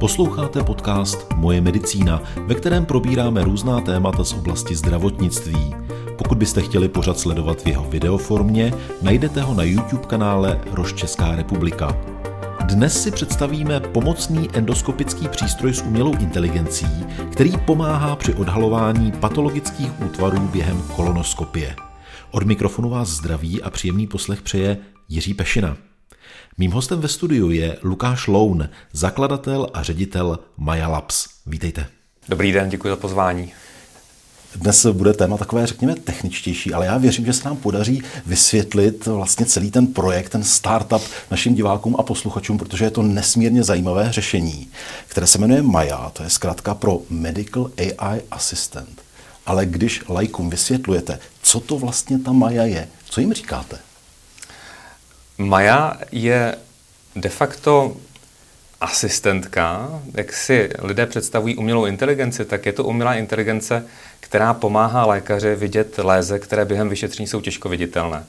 Posloucháte podcast Moje medicína, ve kterém probíráme různá témata z oblasti zdravotnictví. Pokud byste chtěli pořad sledovat v jeho videoformě, najdete ho na YouTube kanále Roš Česká republika. Dnes si představíme pomocný endoskopický přístroj s umělou inteligencí, který pomáhá při odhalování patologických útvarů během kolonoskopie. Od mikrofonu vás zdraví a příjemný poslech přeje Jiří Pešina. Mým hostem ve studiu je Lukáš Loun, zakladatel a ředitel Maya Labs. Vítejte. Dobrý den, děkuji za pozvání. Dnes bude téma takové, řekněme, techničtější, ale já věřím, že se nám podaří vysvětlit vlastně celý ten projekt, ten startup našim divákům a posluchačům, protože je to nesmírně zajímavé řešení, které se jmenuje Maya, to je zkrátka pro Medical AI Assistant. Ale když lajkům vysvětlujete, co to vlastně ta Maya je, co jim říkáte? Maya je de facto asistentka, jak si lidé představují umělou inteligenci, tak je to umělá inteligence, která pomáhá lékaři vidět léze, které během vyšetření jsou těžko viditelné.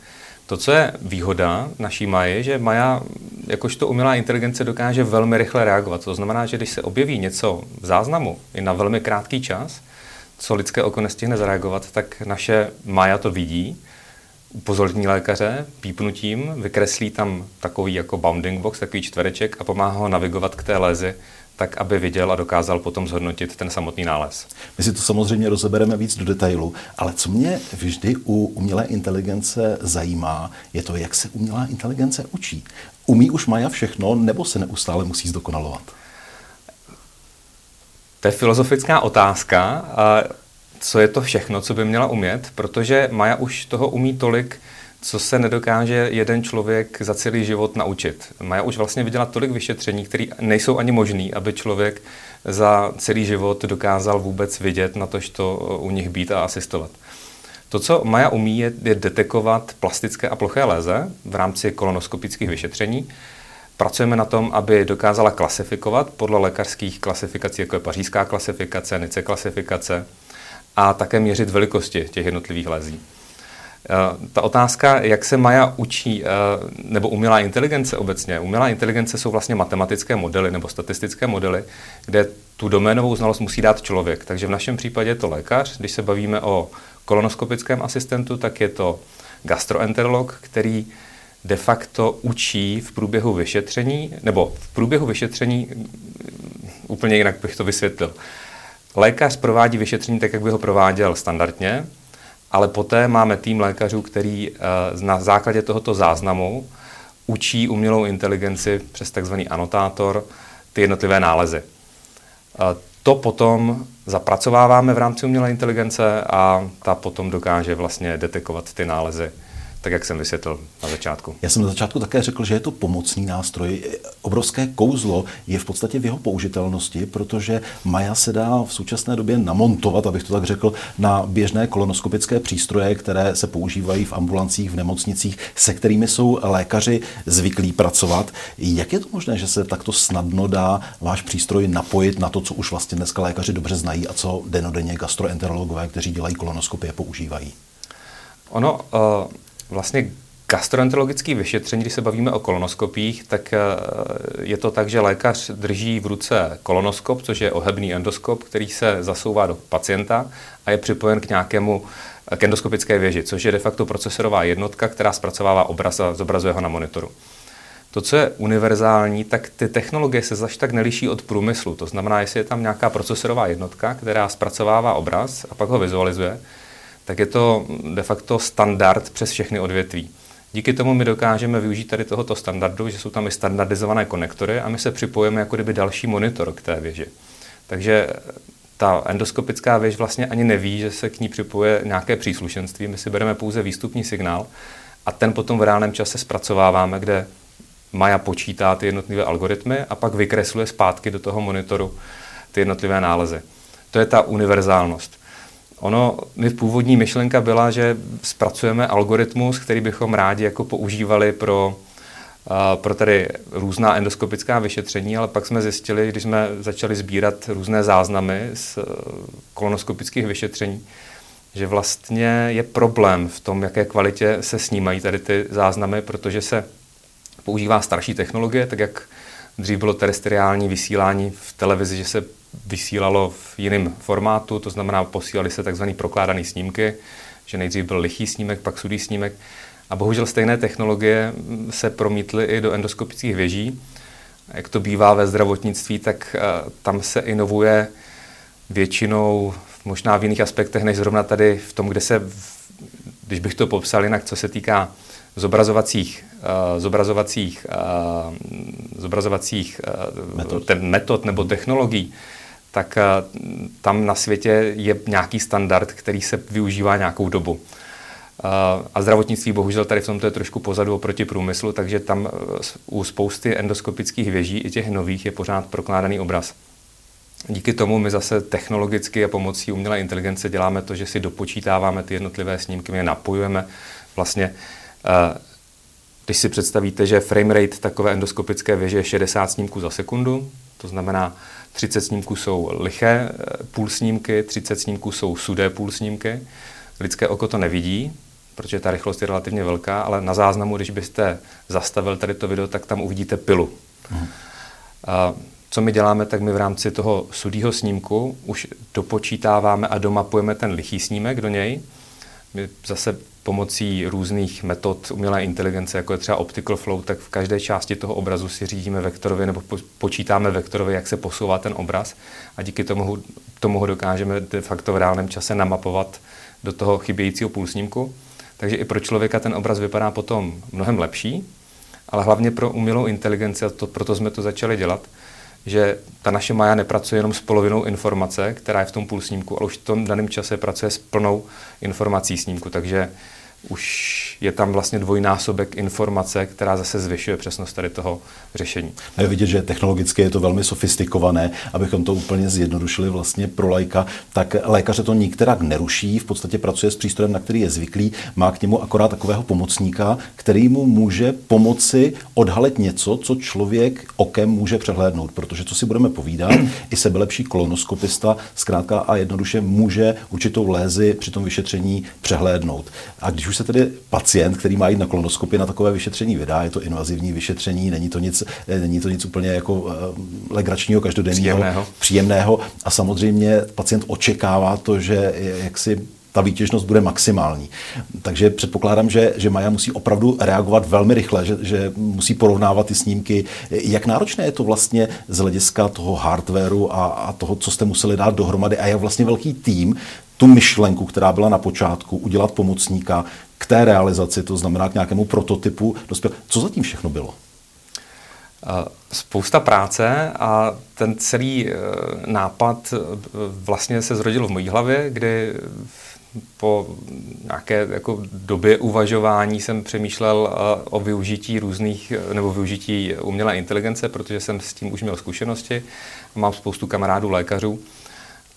To, co je výhoda naší Maji, že Maja jakožto umělá inteligence dokáže velmi rychle reagovat. To znamená, že když se objeví něco v záznamu i na velmi krátký čas, co lidské oko nestihne zareagovat, tak naše Maja to vidí upozorní lékaře pípnutím, vykreslí tam takový jako bounding box, takový čtvereček a pomáhá ho navigovat k té lézi, tak aby viděl a dokázal potom zhodnotit ten samotný nález. My si to samozřejmě rozebereme víc do detailu, ale co mě vždy u umělé inteligence zajímá, je to, jak se umělá inteligence učí. Umí už Maja všechno, nebo se neustále musí zdokonalovat? To je filozofická otázka co je to všechno, co by měla umět, protože Maja už toho umí tolik, co se nedokáže jeden člověk za celý život naučit. Maja už vlastně viděla tolik vyšetření, které nejsou ani možný, aby člověk za celý život dokázal vůbec vidět na to, to u nich být a asistovat. To, co Maja umí, je, je detekovat plastické a ploché léze v rámci kolonoskopických vyšetření. Pracujeme na tom, aby dokázala klasifikovat podle lékařských klasifikací, jako je pařížská klasifikace, NICE klasifikace, a také měřit velikosti těch jednotlivých lézí. Eh, ta otázka, jak se Maja učí, eh, nebo umělá inteligence obecně. Umělá inteligence jsou vlastně matematické modely nebo statistické modely, kde tu doménovou znalost musí dát člověk. Takže v našem případě je to lékař. Když se bavíme o kolonoskopickém asistentu, tak je to gastroenterolog, který de facto učí v průběhu vyšetření, nebo v průběhu vyšetření, úplně jinak bych to vysvětlil. Lékař provádí vyšetření tak, jak by ho prováděl standardně, ale poté máme tým lékařů, který eh, na základě tohoto záznamu učí umělou inteligenci přes takzvaný anotátor ty jednotlivé nálezy. Eh, to potom zapracováváme v rámci umělé inteligence a ta potom dokáže vlastně detekovat ty nálezy tak jak jsem vysvětlil na začátku. Já jsem na začátku také řekl, že je to pomocný nástroj. Obrovské kouzlo je v podstatě v jeho použitelnosti, protože Maja se dá v současné době namontovat, abych to tak řekl, na běžné kolonoskopické přístroje, které se používají v ambulancích, v nemocnicích, se kterými jsou lékaři zvyklí pracovat. Jak je to možné, že se takto snadno dá váš přístroj napojit na to, co už vlastně dneska lékaři dobře znají a co denodenně gastroenterologové, kteří dělají kolonoskopie, používají? Ono, uh Vlastně gastroenterologické vyšetření, když se bavíme o kolonoskopích, tak eh, je to tak, že lékař drží v ruce kolonoskop, což je ohebný endoskop, který se zasouvá do pacienta a je připojen k nějakému eh, k endoskopické věži, což je de facto procesorová jednotka, která zpracovává obraz a zobrazuje ho na monitoru. To, co je univerzální, tak ty technologie se zaž tak neliší od průmyslu. To znamená, jestli je tam nějaká procesorová jednotka, která zpracovává obraz a pak ho vizualizuje, tak je to de facto standard přes všechny odvětví. Díky tomu my dokážeme využít tady tohoto standardu, že jsou tam i standardizované konektory a my se připojíme jako kdyby další monitor k té věži. Takže ta endoskopická věž vlastně ani neví, že se k ní připoje nějaké příslušenství. My si bereme pouze výstupní signál a ten potom v reálném čase zpracováváme, kde Maja počítá ty jednotlivé algoritmy a pak vykresluje zpátky do toho monitoru ty jednotlivé nálezy. To je ta univerzálnost. Ono, my původní myšlenka byla, že zpracujeme algoritmus, který bychom rádi jako používali pro, pro tady různá endoskopická vyšetření, ale pak jsme zjistili, když jsme začali sbírat různé záznamy z uh, kolonoskopických vyšetření, že vlastně je problém v tom, jaké kvalitě se snímají tady ty záznamy, protože se používá starší technologie, tak jak Dřív bylo terestriální vysílání v televizi, že se vysílalo v jiném formátu, to znamená posílali se takzvané prokládané snímky, že nejdřív byl lichý snímek, pak sudý snímek. A bohužel stejné technologie se promítly i do endoskopických věží. Jak to bývá ve zdravotnictví, tak uh, tam se inovuje většinou možná v jiných aspektech, než zrovna tady v tom, kde se, když bych to popsal jinak, co se týká zobrazovacích, uh, zobrazovacích, uh, zobrazovacích uh, metod. Ten metod nebo technologií, tak uh, tam na světě je nějaký standard, který se využívá nějakou dobu. Uh, a zdravotnictví bohužel tady v tomto je trošku pozadu oproti průmyslu, takže tam u spousty endoskopických věží, i těch nových, je pořád prokládaný obraz. Díky tomu my zase technologicky a pomocí umělé inteligence děláme to, že si dopočítáváme ty jednotlivé snímky, my je napojujeme. Vlastně, eh, když si představíte, že frame rate takové endoskopické věže je 60 snímků za sekundu, to znamená 30 snímků jsou liché eh, půl snímky, 30 snímků jsou sudé půl snímky. Lidské oko to nevidí, protože ta rychlost je relativně velká, ale na záznamu, když byste zastavil tady to video, tak tam uvidíte pilu. Hmm. Co my děláme, tak my v rámci toho sudího snímku už dopočítáváme a domapujeme ten lichý snímek do něj. My zase pomocí různých metod umělé inteligence, jako je třeba optical flow, tak v každé části toho obrazu si řídíme vektorově nebo počítáme vektorově, jak se posouvá ten obraz a díky tomu, tomu ho dokážeme de facto v reálném čase namapovat do toho chybějícího půlsnímku. Takže i pro člověka ten obraz vypadá potom mnohem lepší, ale hlavně pro umělou inteligenci, a to, proto jsme to začali dělat, že ta naše Maja nepracuje jenom s polovinou informace, která je v tom půlsnímku, ale už v tom daném čase pracuje s plnou informací snímku, takže už je tam vlastně dvojnásobek informace, která zase zvyšuje přesnost tady toho řešení. A je vidět, že technologicky je to velmi sofistikované, abychom to úplně zjednodušili vlastně pro lajka, tak lékaře to nikterak neruší, v podstatě pracuje s přístrojem, na který je zvyklý, má k němu akorát takového pomocníka, který mu může pomoci odhalit něco, co člověk okem může přehlédnout, protože co si budeme povídat, i sebelepší kolonoskopista zkrátka a jednoduše může určitou lézi při tom vyšetření přehlédnout. A když už se tedy pacient, který má jít na kolonoskopii, na takové vyšetření vydá, je to invazivní vyšetření, není to nic, eh, není to nic úplně jako eh, legračního, každodenního, příjemného. příjemného. A samozřejmě pacient očekává to, že jak si ta výtěžnost bude maximální. Takže předpokládám, že, že Maja musí opravdu reagovat velmi rychle, že, že musí porovnávat ty snímky. Jak náročné je to vlastně z hlediska toho hardwareu a, a toho, co jste museli dát dohromady a jak vlastně velký tým tu myšlenku, která byla na počátku, udělat pomocníka k té realizaci, to znamená k nějakému prototypu, dospěl. Co zatím všechno bylo? Spousta práce a ten celý e, nápad e, vlastně se zrodil v mojí hlavě, kdy po nějaké jako době uvažování jsem přemýšlel o využití různých, nebo využití umělé inteligence, protože jsem s tím už měl zkušenosti. Mám spoustu kamarádů lékařů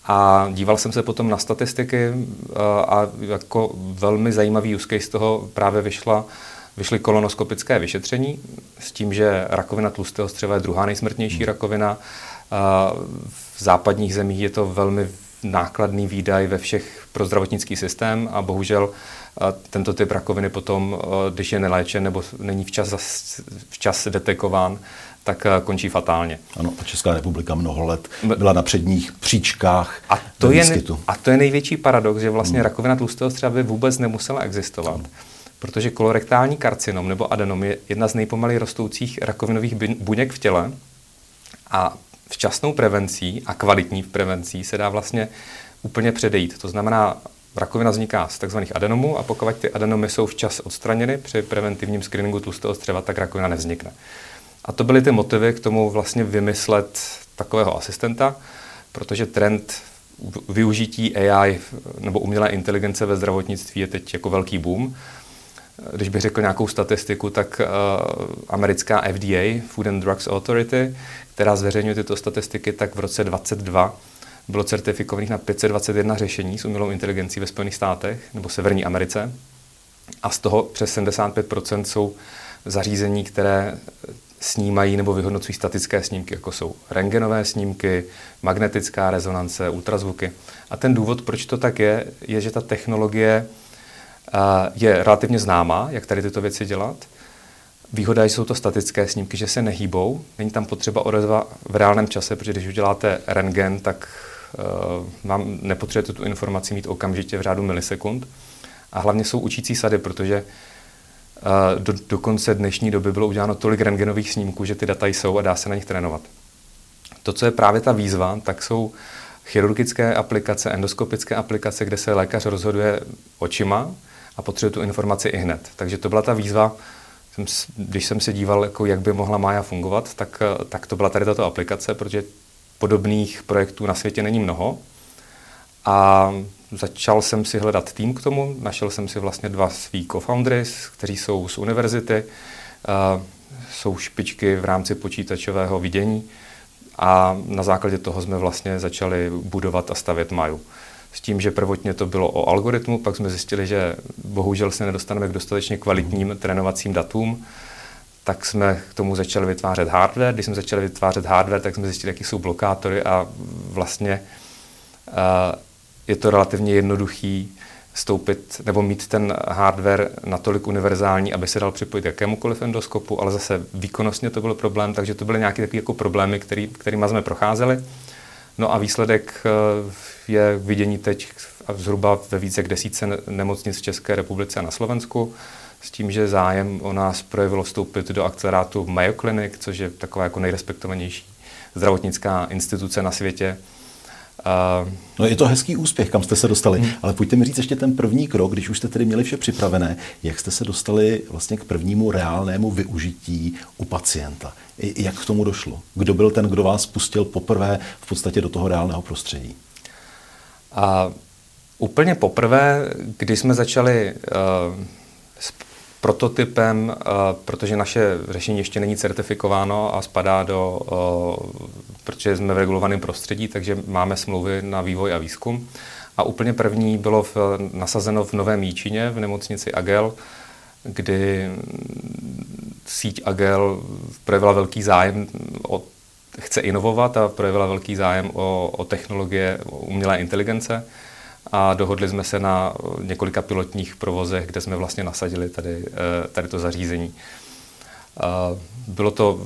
a díval jsem se potom na statistiky eh, a jako velmi zajímavý use case z toho právě vyšla, vyšly kolonoskopické vyšetření s tím, že rakovina tlustého střeva je druhá nejsmrtnější hmm. rakovina. Eh, v západních zemích je to velmi nákladný výdaj ve všech pro zdravotnický systém a bohužel eh, tento typ rakoviny potom, když je neléčen nebo není včas, včas detekován, tak eh, končí fatálně. Ano, a Česká republika mnoho let byla na předních příčkách a to, je, a to je největší paradox, že vlastně hmm. rakovina tlustého střeva by vůbec nemusela existovat. Hmm. Protože kolorektální karcinom nebo adenom je jedna z nejpomalej rostoucích rakovinových buněk v těle a včasnou prevencí a kvalitní prevencí se dá vlastně úplně předejít. To znamená, rakovina vzniká z tzv. adenomů a pokud ty adenomy jsou včas odstraněny při preventivním screeningu tlustého střeva, tak rakovina nevznikne. A to byly ty motivy k tomu vlastně vymyslet takového asistenta, protože trend využití AI nebo umělé inteligence ve zdravotnictví je teď jako velký boom. Když bych řekl nějakou statistiku, tak uh, americká FDA, Food and Drugs Authority, která zveřejňuje tyto statistiky, tak v roce 2022 bylo certifikovaných na 521 řešení s umělou inteligencí ve Spojených státech nebo Severní Americe. A z toho přes 75% jsou zařízení, které snímají nebo vyhodnocují statické snímky, jako jsou rengenové snímky, magnetická rezonance, ultrazvuky. A ten důvod, proč to tak je, je, že ta technologie je relativně známá, jak tady tyto věci dělat. Výhoda je, že jsou to statické snímky, že se nehýbou, není tam potřeba odezva v reálném čase, protože když uděláte rentgen, tak uh, vám nepotřebujete tu informaci mít okamžitě v řádu milisekund. A hlavně jsou učící sady, protože do, do konce dnešní doby bylo uděláno tolik rentgenových snímků, že ty data jsou a dá se na nich trénovat. To, co je právě ta výzva, tak jsou chirurgické aplikace, endoskopické aplikace, kde se lékař rozhoduje očima a potřebuje tu informaci i hned. Takže to byla ta výzva, když jsem se díval, jako jak by mohla Maja fungovat, tak, tak to byla tady tato aplikace, protože podobných projektů na světě není mnoho. A začal jsem si hledat tým k tomu, našel jsem si vlastně dva svý co-founders, kteří jsou z univerzity, jsou špičky v rámci počítačového vidění a na základě toho jsme vlastně začali budovat a stavět Maju. S tím, že prvotně to bylo o algoritmu, pak jsme zjistili, že bohužel se nedostaneme k dostatečně kvalitním trénovacím datům, tak jsme k tomu začali vytvářet hardware. Když jsme začali vytvářet hardware, tak jsme zjistili, jaký jsou blokátory a vlastně uh, je to relativně jednoduchý stoupit nebo mít ten hardware natolik univerzální, aby se dal připojit jakémukoliv endoskopu, ale zase výkonnostně to byl problém, takže to byly nějaké takové jako problémy, který, kterými jsme procházeli. No a výsledek eh, je vidění teď zhruba ve více jak desíce nemocnic v České republice a na Slovensku, s tím, že zájem o nás projevilo vstoupit do akcelerátu Mayo Clinic, což je taková jako nejrespektovanější zdravotnická instituce na světě, Uh, no je to hezký úspěch, kam jste se dostali, hmm. ale pojďte mi říct ještě ten první krok, když už jste tedy měli vše připravené, jak jste se dostali vlastně k prvnímu reálnému využití u pacienta. Jak k tomu došlo? Kdo byl ten, kdo vás pustil poprvé v podstatě do toho reálného prostředí? A úplně poprvé, když jsme začali uh, prototypem, eh, protože naše řešení ještě není certifikováno a spadá do, eh, protože jsme v regulovaném prostředí, takže máme smlouvy na vývoj a výzkum. A úplně první bylo v, nasazeno v Novém Jíčině v nemocnici Agel, kdy síť Agel projevila velký zájem o chce inovovat a projevila velký zájem o, o technologie o umělé inteligence a dohodli jsme se na několika pilotních provozech, kde jsme vlastně nasadili tady, eh, tady to zařízení. Bylo to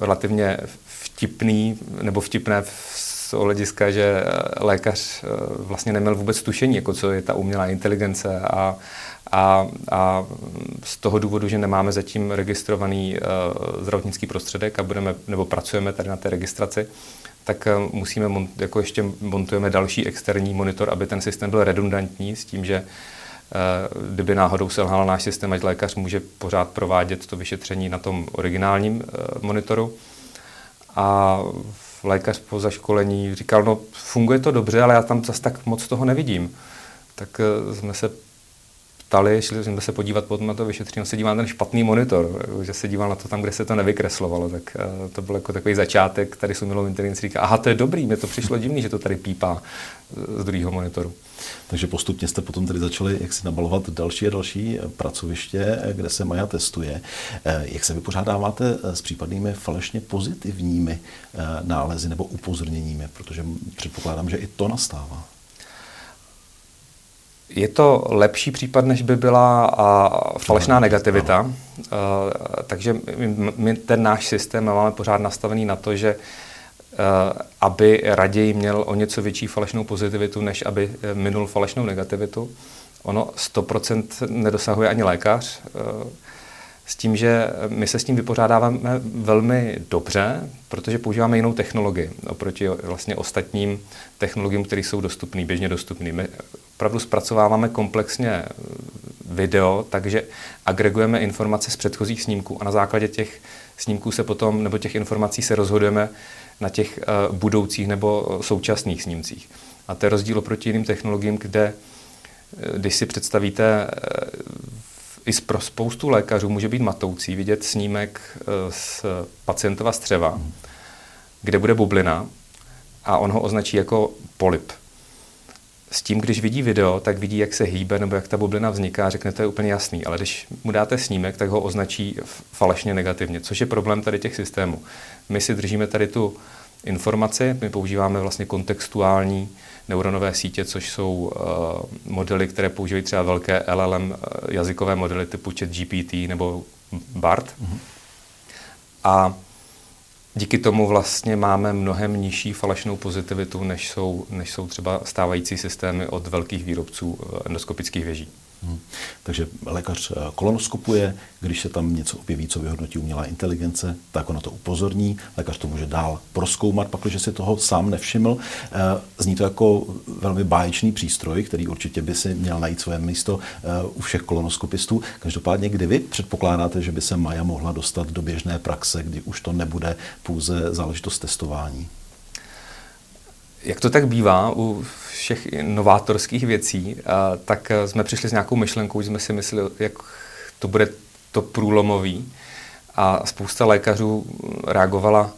relativně vtipný, nebo vtipné z hlediska, že lékař eh, vlastně neměl vůbec tušení, jako co je ta umělá inteligence a, a, a z toho důvodu, že nemáme zatím registrovaný zdravotnický prostředek a budeme, nebo pracujeme tady na té registraci, tak eh, musíme, jako ještě montujeme další externí monitor, aby ten systém byl redundantní s tím, že eh, kdyby náhodou selhal náš systém, ať lékař může pořád provádět to vyšetření na tom originálním eh, monitoru. A lékař po zaškolení říkal, no funguje to dobře, ale já tam zase tak moc toho nevidím. Tak jsme se ptali, šli jsme se podívat potom na to vyšetření, se díval na ten špatný monitor, že se díval na to tam, kde se to nevykreslovalo, tak uh, to byl jako takový začátek tady s umělou inteligencí, říká, aha, to je dobrý, mě to přišlo divný, že to tady pípá z druhého monitoru. Takže postupně jste potom tady začali jak si nabalovat další a další pracoviště, kde se Maja testuje. Eh, jak se vypořádáváte s případnými falešně pozitivními eh, nálezy nebo upozorněními, protože předpokládám, že i to nastává. Je to lepší případ, než by byla a, falešná negativita. A, takže my, my ten náš systém máme pořád nastavený na to, že a, aby raději měl o něco větší falešnou pozitivitu, než aby e, minul falešnou negativitu. Ono 100% nedosahuje ani lékař. S tím, že my se s tím vypořádáváme velmi dobře, protože používáme jinou technologii oproti vlastně ostatním technologiím, které jsou dostupné, běžně dostupné. My opravdu zpracováváme komplexně video, takže agregujeme informace z předchozích snímků a na základě těch snímků se potom, nebo těch informací se rozhodujeme na těch uh, budoucích nebo současných snímcích. A to je rozdíl oproti jiným technologiím, kde, eh, když si představíte i pro spoustu lékařů může být matoucí vidět snímek eh, z pacientova střeva, kde bude bublina a on ho označí jako polip. S tím, když vidí video, tak vidí, jak se hýbe nebo jak ta bublina vzniká, řekne, to je úplně jasný. Ale když mu dáte snímek, tak ho označí falešně negativně, což je problém tady těch systémů. My si držíme tady tu informaci, my používáme vlastně kontextuální neuronové sítě, což jsou uh, modely, které používají třeba velké LLM eh, jazykové modely typu chat GPT nebo BART. Mm-hmm. A díky tomu vlastně máme mnohem nižší falešnou pozitivitu, než jsou, než jsou třeba stávající systémy od velkých výrobců eh, endoskopických věží. Hmm. Takže lékař eh, kolonoskopuje, když se tam něco objeví, co vyhodnotí umělá inteligence, tak ono to upozorní, lékař to může dál proskoumat, pak, když si toho sám nevšiml. Eh, zní to jako velmi báječný přístroj, který určitě by si měl najít své místo eh, u všech kolonoskopistů. Každopádně, kdy vy předpokládáte, že by se Maja mohla dostat do běžné praxe, kdy už to nebude pouze záležitost testování? Jak to tak bývá u všech novátorských věcí, tak jsme přišli s nějakou myšlenkou, že jsme si mysleli, jak to bude to průlomový. A spousta lékařů reagovala,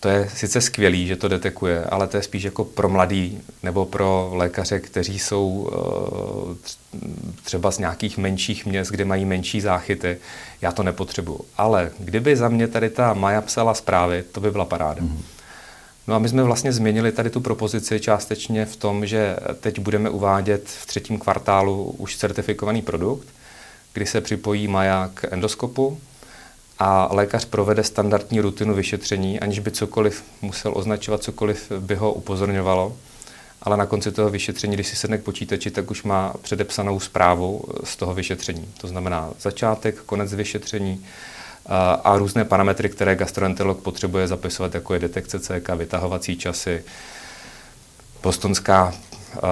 to je sice skvělý, že to detekuje, ale to je spíš jako pro mladý nebo pro lékaře, kteří jsou eh, třeba z nějakých menších měst, kde mají menší záchyty. Já to nepotřebuju. Ale kdyby za mě tady ta Maja psala zprávy, to by byla paráda. Mm-hmm. No a my jsme vlastně změnili tady tu propozici částečně v tom, že teď budeme uvádět v třetím kvartálu už certifikovaný produkt, kdy se připojí Maja k endoskopu a lékař provede standardní rutinu vyšetření, aniž by cokoliv musel označovat, cokoliv by ho upozorňovalo. Ale na konci toho vyšetření, když si sedne k počítači, tak už má předepsanou zprávu z toho vyšetření. To znamená začátek, konec vyšetření, a různé parametry, které gastroenterolog potřebuje zapisovat, jako je detekce CK, vytahovací časy, bostonská, uh,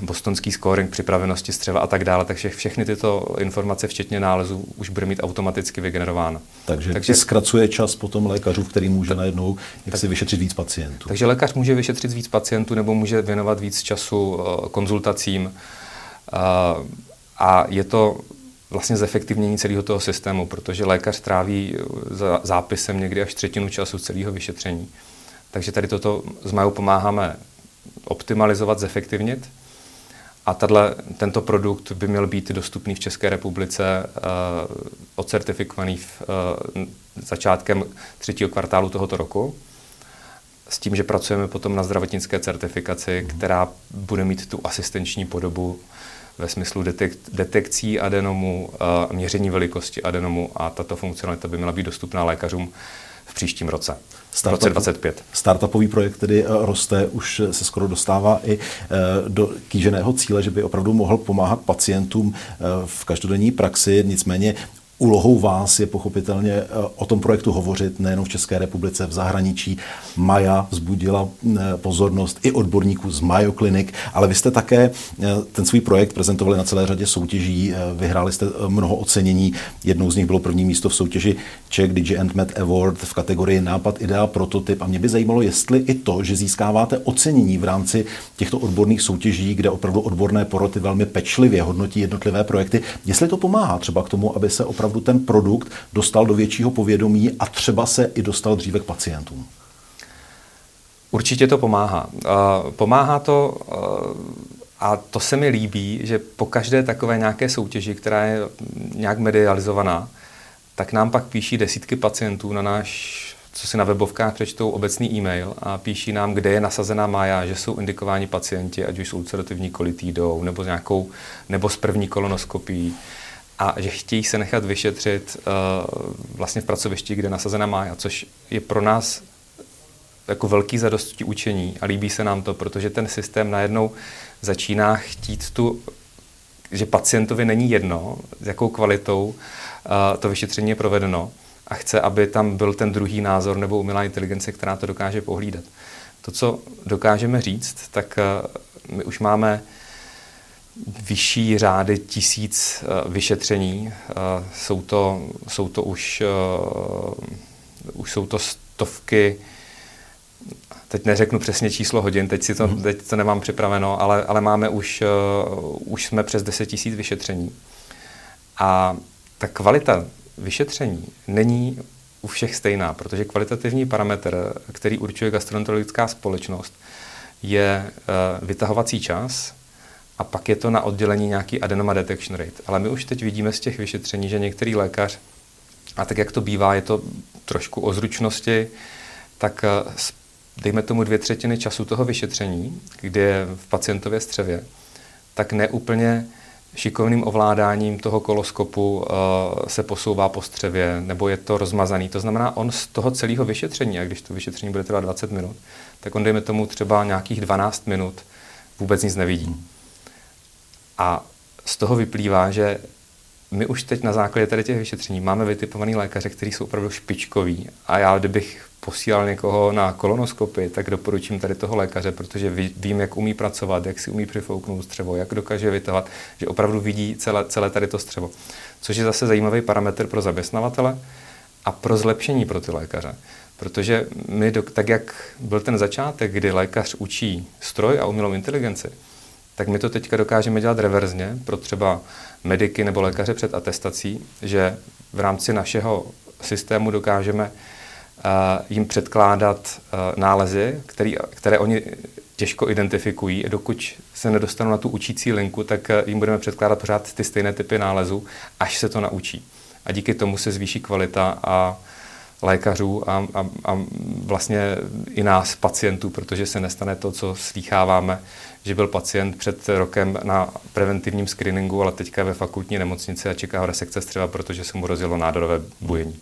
bostonský scoring připravenosti střeva a tak dále. Takže všechny tyto informace, včetně nálezu, už bude mít automaticky vygenerováno. Takže, takže zkracuje čas potom lékařů, který může tak, najednou jak tak, si vyšetřit víc pacientů. Takže lékař může vyšetřit víc pacientů nebo může věnovat víc času uh, konzultacím. Uh, a je to vlastně zefektivnění celého toho systému, protože lékař tráví za zápisem někdy až třetinu času celého vyšetření. Takže tady toto s Majou pomáháme optimalizovat, zefektivnit. A tato, tento produkt by měl být dostupný v České republice, uh, ocertifikovaný v, uh, začátkem třetího kvartálu tohoto roku. S tím, že pracujeme potom na zdravotnické certifikaci, která bude mít tu asistenční podobu ve smyslu detek- detekcí adenomu, měření velikosti adenomu a tato funkcionalita by měla být dostupná lékařům v příštím roce. Startup, v roce 25. Startupový projekt tedy eh, roste, už se skoro dostává i eh, do kýženého cíle, že by opravdu mohl pomáhat pacientům eh, v každodenní praxi. Nicméně Úlohou vás je pochopitelně eh, o tom projektu hovořit nejenom v České republice, v zahraničí. Maja vzbudila eh, pozornost i odborníků z Mayo Clinic, ale vy jste také eh, ten svůj projekt prezentovali na celé řadě soutěží, vyhráli jste mnoho ocenění, jednou z nich bylo první místo v soutěži Czech Digi Med Award v kategorii Nápad, idea, prototyp a mě by zajímalo, jestli i to, že získáváte ocenění v rámci těchto odborných soutěží, kde opravdu odborné poroty velmi pečlivě hodnotí jednotlivé projekty, jestli to pomáhá třeba k tomu, aby se opravdu opravdu ten produkt dostal do většího povědomí a třeba se i dostal dříve k pacientům? Určitě to pomáhá. Pomáhá to a to se mi líbí, že po každé takové nějaké soutěži, která je nějak medializovaná, tak nám pak píší desítky pacientů na náš, co si na webovkách přečtou, obecný e-mail a píší nám, kde je nasazená mája, že jsou indikováni pacienti, ať už s ulcerativní kolitidou, nebo, nějakou, nebo s první kolonoskopií a že chtějí se nechat vyšetřit uh, vlastně v pracovišti, kde nasazena mája, což je pro nás jako velký zadosti učení a líbí se nám to, protože ten systém najednou začíná chtít tu, že pacientovi není jedno, s jakou kvalitou uh, to vyšetření je provedeno a chce, aby tam byl ten druhý názor nebo umělá inteligence, která to dokáže pohlídat. To, co dokážeme říct, tak uh, my už máme vyšší řády tisíc uh, vyšetření. Uh, jsou, to, jsou to už, uh, už jsou to stovky, teď neřeknu přesně číslo hodin, teď, si to, mm. teď to nemám připraveno, ale, ale máme už, už jsme přes 10 tisíc vyšetření. A ta kvalita vyšetření není u všech stejná, protože kvalitativní parametr, který určuje gastroenterologická společnost, je vytahovací čas, a pak je to na oddělení nějaký adenoma detection rate. Ale my už teď vidíme z těch vyšetření, že některý lékař, a tak jak to bývá, je to trošku o zručnosti, tak eh, dejme tomu dvě třetiny času toho vyšetření, kdy je v pacientově střevě, tak neúplně šikovným ovládáním toho koloskopu uh, se posouvá po střevě, nebo je to rozmazaný. To znamená, on z toho celého vyšetření, a když to vyšetření bude trvat 20 minut, tak on dejme tomu třeba nějakých 12 minut vůbec nic nevidí. A z toho vyplývá, že my už teď na základě tady těch vyšetření máme vytipovaný lékaře, kteří jsou opravdu špičkoví. A já, kdybych posílal někoho na kolonoskopy, tak doporučím tady toho lékaře, protože vím, jak umí pracovat, jak si umí přifouknout střevo, jak dokáže vytahovat, že opravdu vidí celé, celé tady to střevo. Což je zase zajímavý parametr pro zaměstnavatele a pro zlepšení pro ty lékaře. Protože my, tak jak byl ten začátek, kdy lékař učí stroj a umělou inteligenci, tak my to teďka dokážeme dělat reverzně pro třeba mediky nebo lékaře před atestací, že v rámci našeho systému dokážeme uh, jim předkládat uh, nálezy, který, které oni těžko identifikují. Dokud se nedostanou na tu učící linku, tak uh, jim budeme předkládat pořád ty stejné typy nálezů, až se to naučí. A díky tomu se zvýší kvalita a lékařů a, a, a vlastně i nás, pacientů, protože se nestane to, co slýcháváme, že byl pacient před rokem na preventivním screeningu, ale teďka je ve fakultní nemocnici a čeká resekce střeva, protože se mu rozjelo nádorové bujení.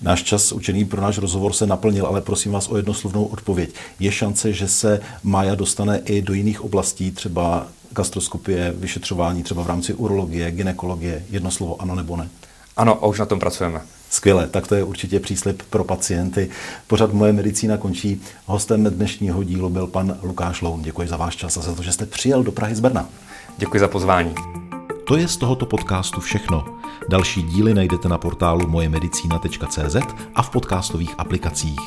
Náš čas učený pro náš rozhovor se naplnil, ale prosím vás o jednoslovnou odpověď. Je šance, že se Maja dostane i do jiných oblastí, třeba gastroskopie, vyšetřování, třeba v rámci urologie, ginekologie? Jedno slovo ano nebo ne? Ano, a už na tom pracujeme. Skvěle, tak to je určitě příslip pro pacienty. Pořad Moje medicína končí. Hostem dnešního dílu byl pan Lukáš Loun. Děkuji za váš čas a za to, že jste přijel do Prahy z Brna. Děkuji za pozvání. To je z tohoto podcastu všechno. Další díly najdete na portálu mojemedicina.cz a v podcastových aplikacích.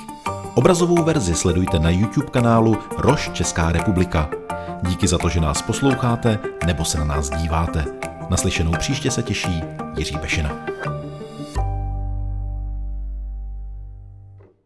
Obrazovou verzi sledujte na YouTube kanálu Roš Česká republika. Díky za to, že nás posloucháte nebo se na nás díváte. Naslyšenou příště se těší Jiří Bešina.